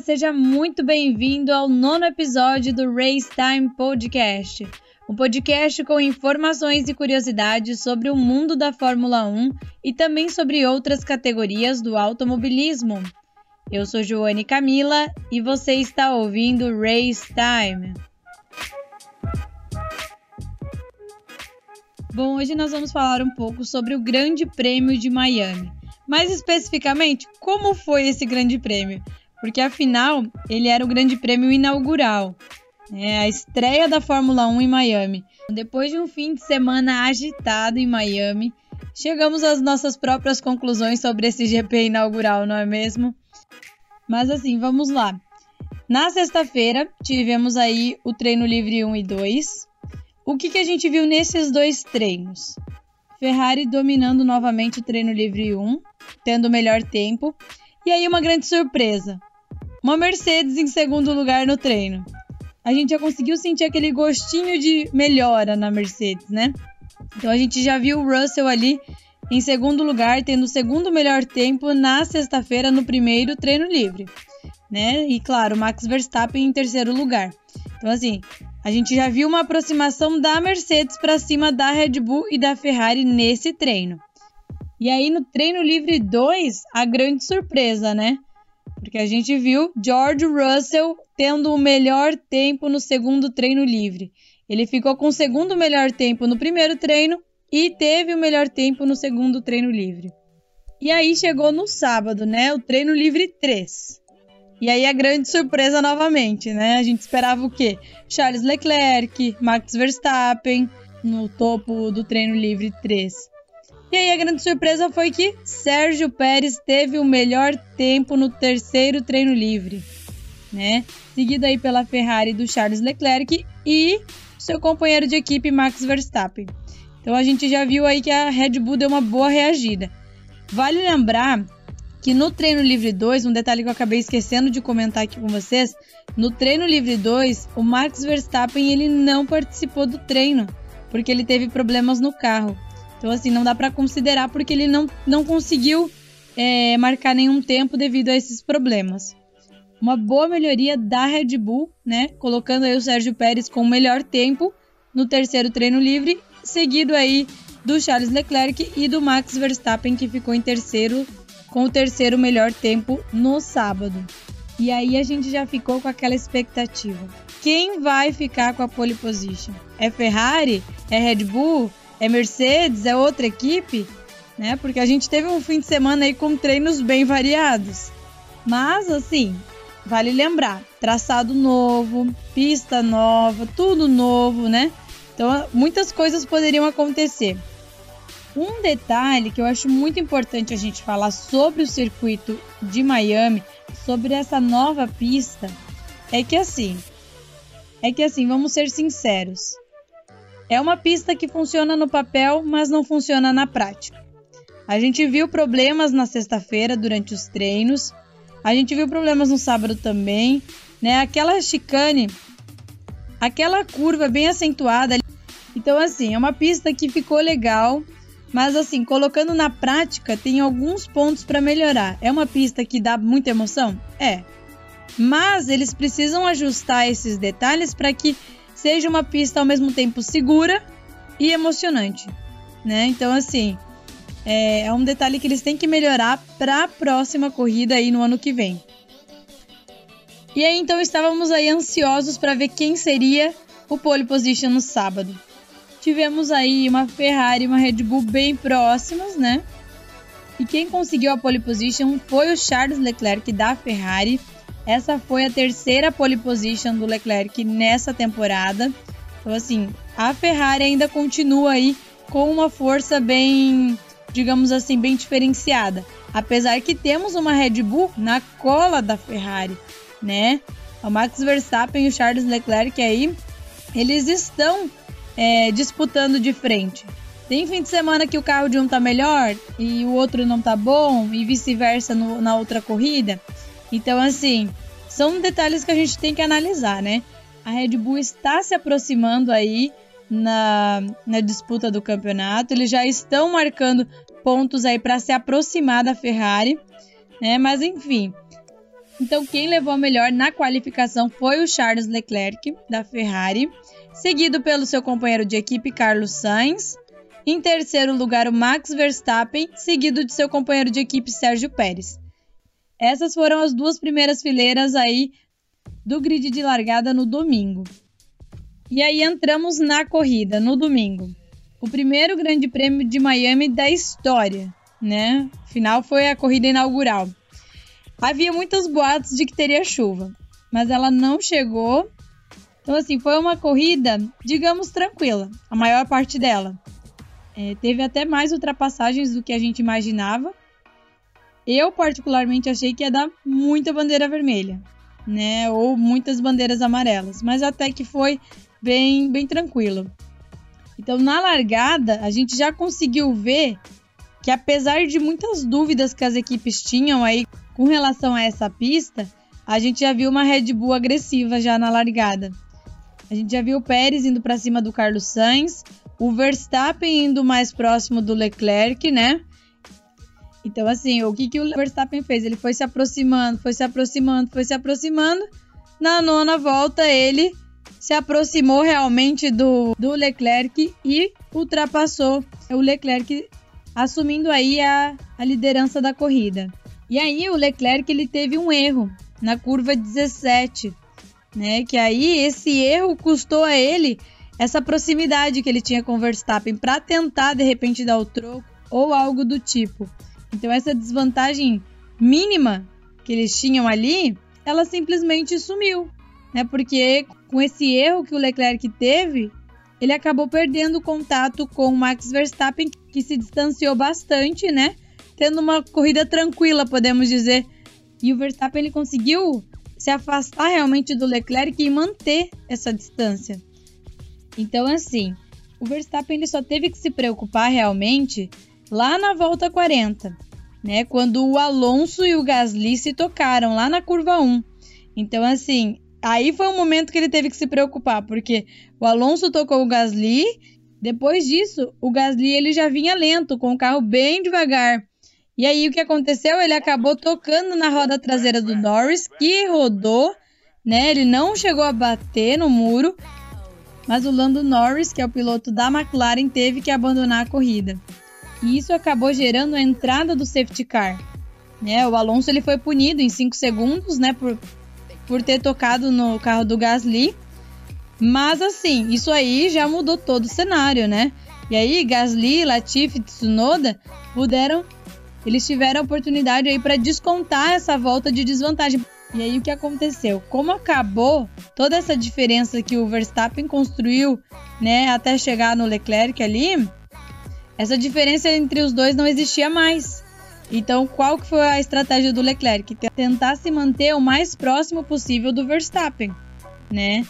Seja muito bem-vindo ao nono episódio do Race Time Podcast, um podcast com informações e curiosidades sobre o mundo da Fórmula 1 e também sobre outras categorias do automobilismo. Eu sou Joane Camila e você está ouvindo Race Time. Bom, hoje nós vamos falar um pouco sobre o Grande Prêmio de Miami. Mais especificamente, como foi esse Grande Prêmio? Porque afinal, ele era o Grande Prêmio inaugural, né? a estreia da Fórmula 1 em Miami. Depois de um fim de semana agitado em Miami, chegamos às nossas próprias conclusões sobre esse GP inaugural, não é mesmo? Mas assim, vamos lá. Na sexta-feira, tivemos aí o treino livre 1 e 2. O que, que a gente viu nesses dois treinos? Ferrari dominando novamente o treino livre 1, tendo o melhor tempo. E aí, uma grande surpresa: uma Mercedes em segundo lugar no treino. A gente já conseguiu sentir aquele gostinho de melhora na Mercedes, né? Então a gente já viu o Russell ali em segundo lugar, tendo o segundo melhor tempo na sexta-feira no primeiro treino livre, né? E claro, Max Verstappen em terceiro lugar. Então assim, a gente já viu uma aproximação da Mercedes para cima da Red Bull e da Ferrari nesse treino. E aí no treino livre 2, a grande surpresa, né? Porque a gente viu George Russell tendo o melhor tempo no segundo treino livre. Ele ficou com o segundo melhor tempo no primeiro treino e teve o melhor tempo no segundo treino livre. E aí chegou no sábado, né? O treino livre 3. E aí a grande surpresa novamente, né? A gente esperava o quê? Charles Leclerc, Max Verstappen no topo do treino livre 3. E aí a grande surpresa foi que Sérgio Pérez teve o melhor tempo no terceiro treino livre, né? Seguido aí pela Ferrari do Charles Leclerc e seu companheiro de equipe Max Verstappen. Então a gente já viu aí que a Red Bull deu uma boa reagida. Vale lembrar que no treino livre 2, um detalhe que eu acabei esquecendo de comentar aqui com vocês, no treino livre 2, o Max Verstappen ele não participou do treino, porque ele teve problemas no carro. Então assim, não dá para considerar porque ele não, não conseguiu é, marcar nenhum tempo devido a esses problemas. Uma boa melhoria da Red Bull, né? Colocando aí o Sérgio Pérez com o melhor tempo no terceiro treino livre seguido aí do Charles Leclerc e do Max Verstappen, que ficou em terceiro, com o terceiro melhor tempo no sábado. E aí a gente já ficou com aquela expectativa. Quem vai ficar com a pole position? É Ferrari? É Red Bull? É Mercedes? É outra equipe? Né? Porque a gente teve um fim de semana aí com treinos bem variados. Mas assim, vale lembrar, traçado novo, pista nova, tudo novo, né? Então, muitas coisas poderiam acontecer. Um detalhe que eu acho muito importante a gente falar sobre o circuito de Miami, sobre essa nova pista, é que assim, é que assim, vamos ser sinceros. É uma pista que funciona no papel, mas não funciona na prática. A gente viu problemas na sexta-feira durante os treinos. A gente viu problemas no sábado também, né? Aquela chicane, aquela curva bem acentuada então, assim, é uma pista que ficou legal, mas assim, colocando na prática, tem alguns pontos para melhorar. É uma pista que dá muita emoção? É. Mas eles precisam ajustar esses detalhes para que seja uma pista ao mesmo tempo segura e emocionante, né? Então, assim, é, é um detalhe que eles têm que melhorar para a próxima corrida aí no ano que vem. E aí, então, estávamos aí ansiosos para ver quem seria o pole position no sábado tivemos aí uma Ferrari e uma Red Bull bem próximas, né? E quem conseguiu a pole position foi o Charles Leclerc da Ferrari. Essa foi a terceira pole position do Leclerc nessa temporada. Então, assim, a Ferrari ainda continua aí com uma força bem, digamos assim, bem diferenciada. Apesar que temos uma Red Bull na cola da Ferrari, né? O Max Verstappen e o Charles Leclerc aí, eles estão é, disputando de frente. Tem fim de semana que o carro de um tá melhor e o outro não tá bom, e vice-versa na outra corrida. Então, assim, são detalhes que a gente tem que analisar, né? A Red Bull está se aproximando aí na, na disputa do campeonato, eles já estão marcando pontos aí para se aproximar da Ferrari, né? Mas enfim, Então, quem levou a melhor na qualificação foi o Charles Leclerc, da Ferrari, seguido pelo seu companheiro de equipe Carlos Sainz. Em terceiro lugar, o Max Verstappen, seguido de seu companheiro de equipe Sérgio Pérez. Essas foram as duas primeiras fileiras aí do grid de largada no domingo. E aí entramos na corrida no domingo. O primeiro Grande Prêmio de Miami da história, né? Afinal foi a corrida inaugural. Havia muitos boatos de que teria chuva, mas ela não chegou. Então, assim, foi uma corrida, digamos, tranquila, a maior parte dela. É, teve até mais ultrapassagens do que a gente imaginava. Eu, particularmente, achei que ia dar muita bandeira vermelha, né? Ou muitas bandeiras amarelas, mas até que foi bem, bem tranquilo. Então, na largada, a gente já conseguiu ver que, apesar de muitas dúvidas que as equipes tinham aí com relação a essa pista, a gente já viu uma Red Bull agressiva já na largada. A gente já viu o Pérez indo para cima do Carlos Sainz, o Verstappen indo mais próximo do Leclerc, né? Então, assim, o que, que o Verstappen fez? Ele foi se aproximando, foi se aproximando, foi se aproximando. Na nona volta, ele se aproximou realmente do, do Leclerc e ultrapassou o Leclerc, assumindo aí a, a liderança da corrida. E aí o Leclerc ele teve um erro na curva 17, né? Que aí esse erro custou a ele essa proximidade que ele tinha com o Verstappen para tentar de repente dar o troco ou algo do tipo. Então essa desvantagem mínima que eles tinham ali, ela simplesmente sumiu, né? Porque com esse erro que o Leclerc teve, ele acabou perdendo o contato com o Max Verstappen, que se distanciou bastante, né? tendo uma corrida tranquila, podemos dizer. E o Verstappen ele conseguiu se afastar realmente do Leclerc e manter essa distância. Então, assim, o Verstappen ele só teve que se preocupar realmente lá na volta 40, né? Quando o Alonso e o Gasly se tocaram lá na curva 1. Então, assim, aí foi o momento que ele teve que se preocupar, porque o Alonso tocou o Gasly. Depois disso, o Gasly ele já vinha lento, com o carro bem devagar. E aí o que aconteceu? Ele acabou tocando na roda traseira do Norris, que rodou, né? Ele não chegou a bater no muro, mas o Lando Norris, que é o piloto da McLaren, teve que abandonar a corrida. E isso acabou gerando a entrada do safety car. Né? O Alonso ele foi punido em 5 segundos, né, por, por ter tocado no carro do Gasly. Mas assim, isso aí já mudou todo o cenário, né? E aí Gasly, Latifi Tsunoda puderam eles tiveram a oportunidade aí para descontar essa volta de desvantagem. E aí o que aconteceu? Como acabou toda essa diferença que o Verstappen construiu, né, até chegar no Leclerc ali, essa diferença entre os dois não existia mais. Então, qual que foi a estratégia do Leclerc? Tentar se manter o mais próximo possível do Verstappen, né?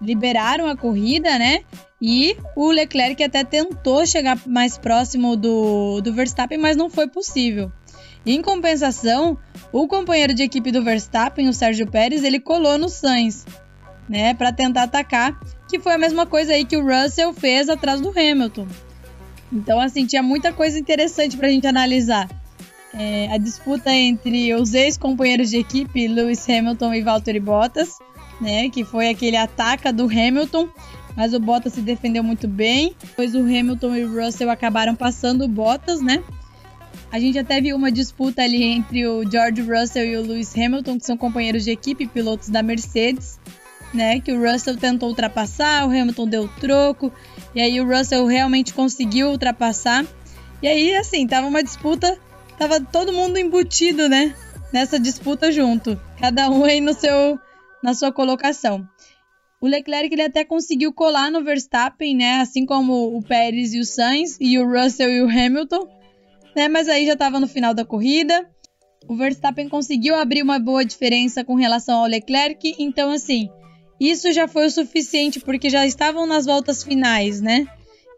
Liberaram a corrida, né? E o Leclerc até tentou chegar mais próximo do, do Verstappen, mas não foi possível. Em compensação, o companheiro de equipe do Verstappen, o Sérgio Pérez, ele colou no Sainz, né, para tentar atacar, que foi a mesma coisa aí que o Russell fez atrás do Hamilton. Então, assim, tinha muita coisa interessante para a gente analisar. É, a disputa entre os ex-companheiros de equipe, Lewis Hamilton e Valtteri Bottas, né, que foi aquele ataque do Hamilton mas o Bottas se defendeu muito bem. Depois o Hamilton e o Russell acabaram passando o Bottas, né? A gente até viu uma disputa ali entre o George Russell e o Lewis Hamilton, que são companheiros de equipe, pilotos da Mercedes, né? Que o Russell tentou ultrapassar, o Hamilton deu troco, e aí o Russell realmente conseguiu ultrapassar. E aí, assim, tava uma disputa, tava todo mundo embutido, né? Nessa disputa junto, cada um aí no seu, na sua colocação. O Leclerc ele até conseguiu colar no Verstappen, né? Assim como o Pérez e o Sainz, e o Russell e o Hamilton, né? Mas aí já estava no final da corrida. O Verstappen conseguiu abrir uma boa diferença com relação ao Leclerc, então assim, isso já foi o suficiente porque já estavam nas voltas finais, né?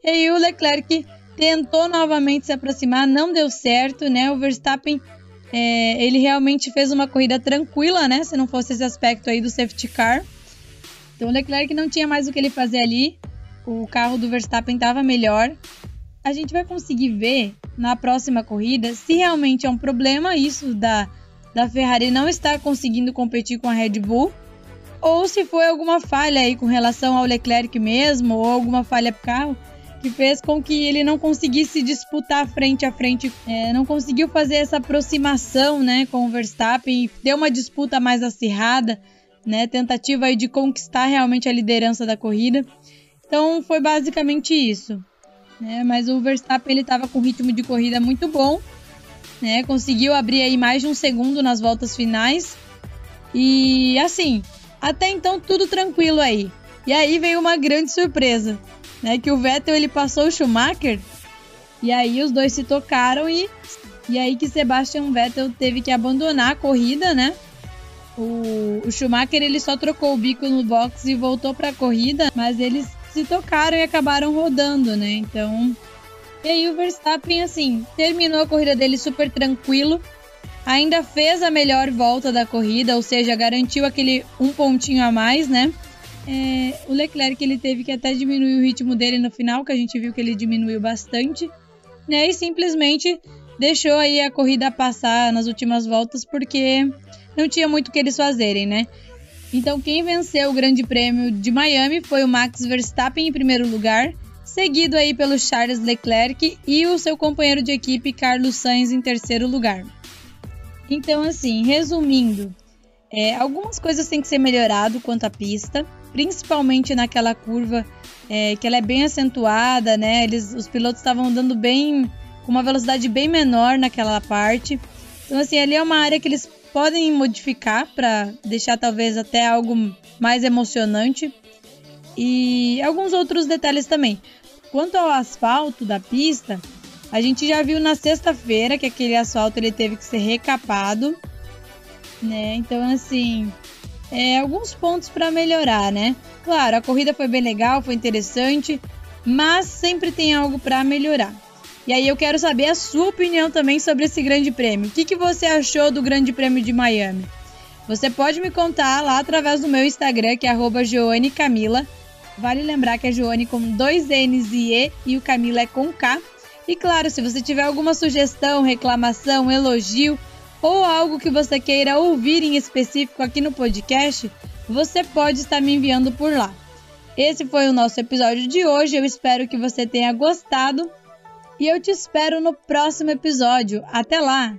E aí o Leclerc tentou novamente se aproximar, não deu certo, né? O Verstappen é, ele realmente fez uma corrida tranquila, né? Se não fosse esse aspecto aí do safety car. Então o Leclerc não tinha mais o que ele fazer ali. O carro do Verstappen estava melhor. A gente vai conseguir ver na próxima corrida se realmente é um problema isso da, da Ferrari não estar conseguindo competir com a Red Bull, ou se foi alguma falha aí com relação ao Leclerc mesmo, ou alguma falha pro carro, que fez com que ele não conseguisse disputar frente a frente, é, não conseguiu fazer essa aproximação, né, com o Verstappen, deu uma disputa mais acirrada, né, tentativa aí de conquistar realmente a liderança da corrida. Então foi basicamente isso, né? Mas o Verstappen ele estava com ritmo de corrida muito bom, né? Conseguiu abrir aí mais de um segundo nas voltas finais e assim, até então tudo tranquilo aí. E aí veio uma grande surpresa né? Que o Vettel ele passou o Schumacher e aí os dois se tocaram e e aí que Sebastian Vettel teve que abandonar a corrida, né? O, o Schumacher ele só trocou o bico no box e voltou para a corrida, mas eles se tocaram e acabaram rodando, né? Então, e aí o Verstappen assim terminou a corrida dele super tranquilo, ainda fez a melhor volta da corrida, ou seja, garantiu aquele um pontinho a mais, né? É, o Leclerc ele teve que até diminuir o ritmo dele no final, que a gente viu que ele diminuiu bastante, né? E simplesmente deixou aí a corrida passar nas últimas voltas porque não tinha muito o que eles fazerem, né? Então quem venceu o Grande Prêmio de Miami foi o Max Verstappen em primeiro lugar, seguido aí pelo Charles Leclerc e o seu companheiro de equipe Carlos Sainz em terceiro lugar. Então assim, resumindo, é, algumas coisas têm que ser melhorado quanto à pista principalmente naquela curva é, que ela é bem acentuada, né? Eles, os pilotos estavam andando bem com uma velocidade bem menor naquela parte. Então assim, ali é uma área que eles podem modificar para deixar talvez até algo mais emocionante e alguns outros detalhes também. Quanto ao asfalto da pista, a gente já viu na sexta-feira que aquele asfalto ele teve que ser recapado, né? Então assim, é, alguns pontos para melhorar, né? Claro, a corrida foi bem legal, foi interessante, mas sempre tem algo para melhorar. E aí eu quero saber a sua opinião também sobre esse grande prêmio. O que, que você achou do grande prêmio de Miami? Você pode me contar lá através do meu Instagram, que é @joanecamila. Vale lembrar que é Joane com dois N's e E e o Camila é com K. E claro, se você tiver alguma sugestão, reclamação, elogio ou algo que você queira ouvir em específico aqui no podcast, você pode estar me enviando por lá. Esse foi o nosso episódio de hoje. Eu espero que você tenha gostado e eu te espero no próximo episódio. Até lá!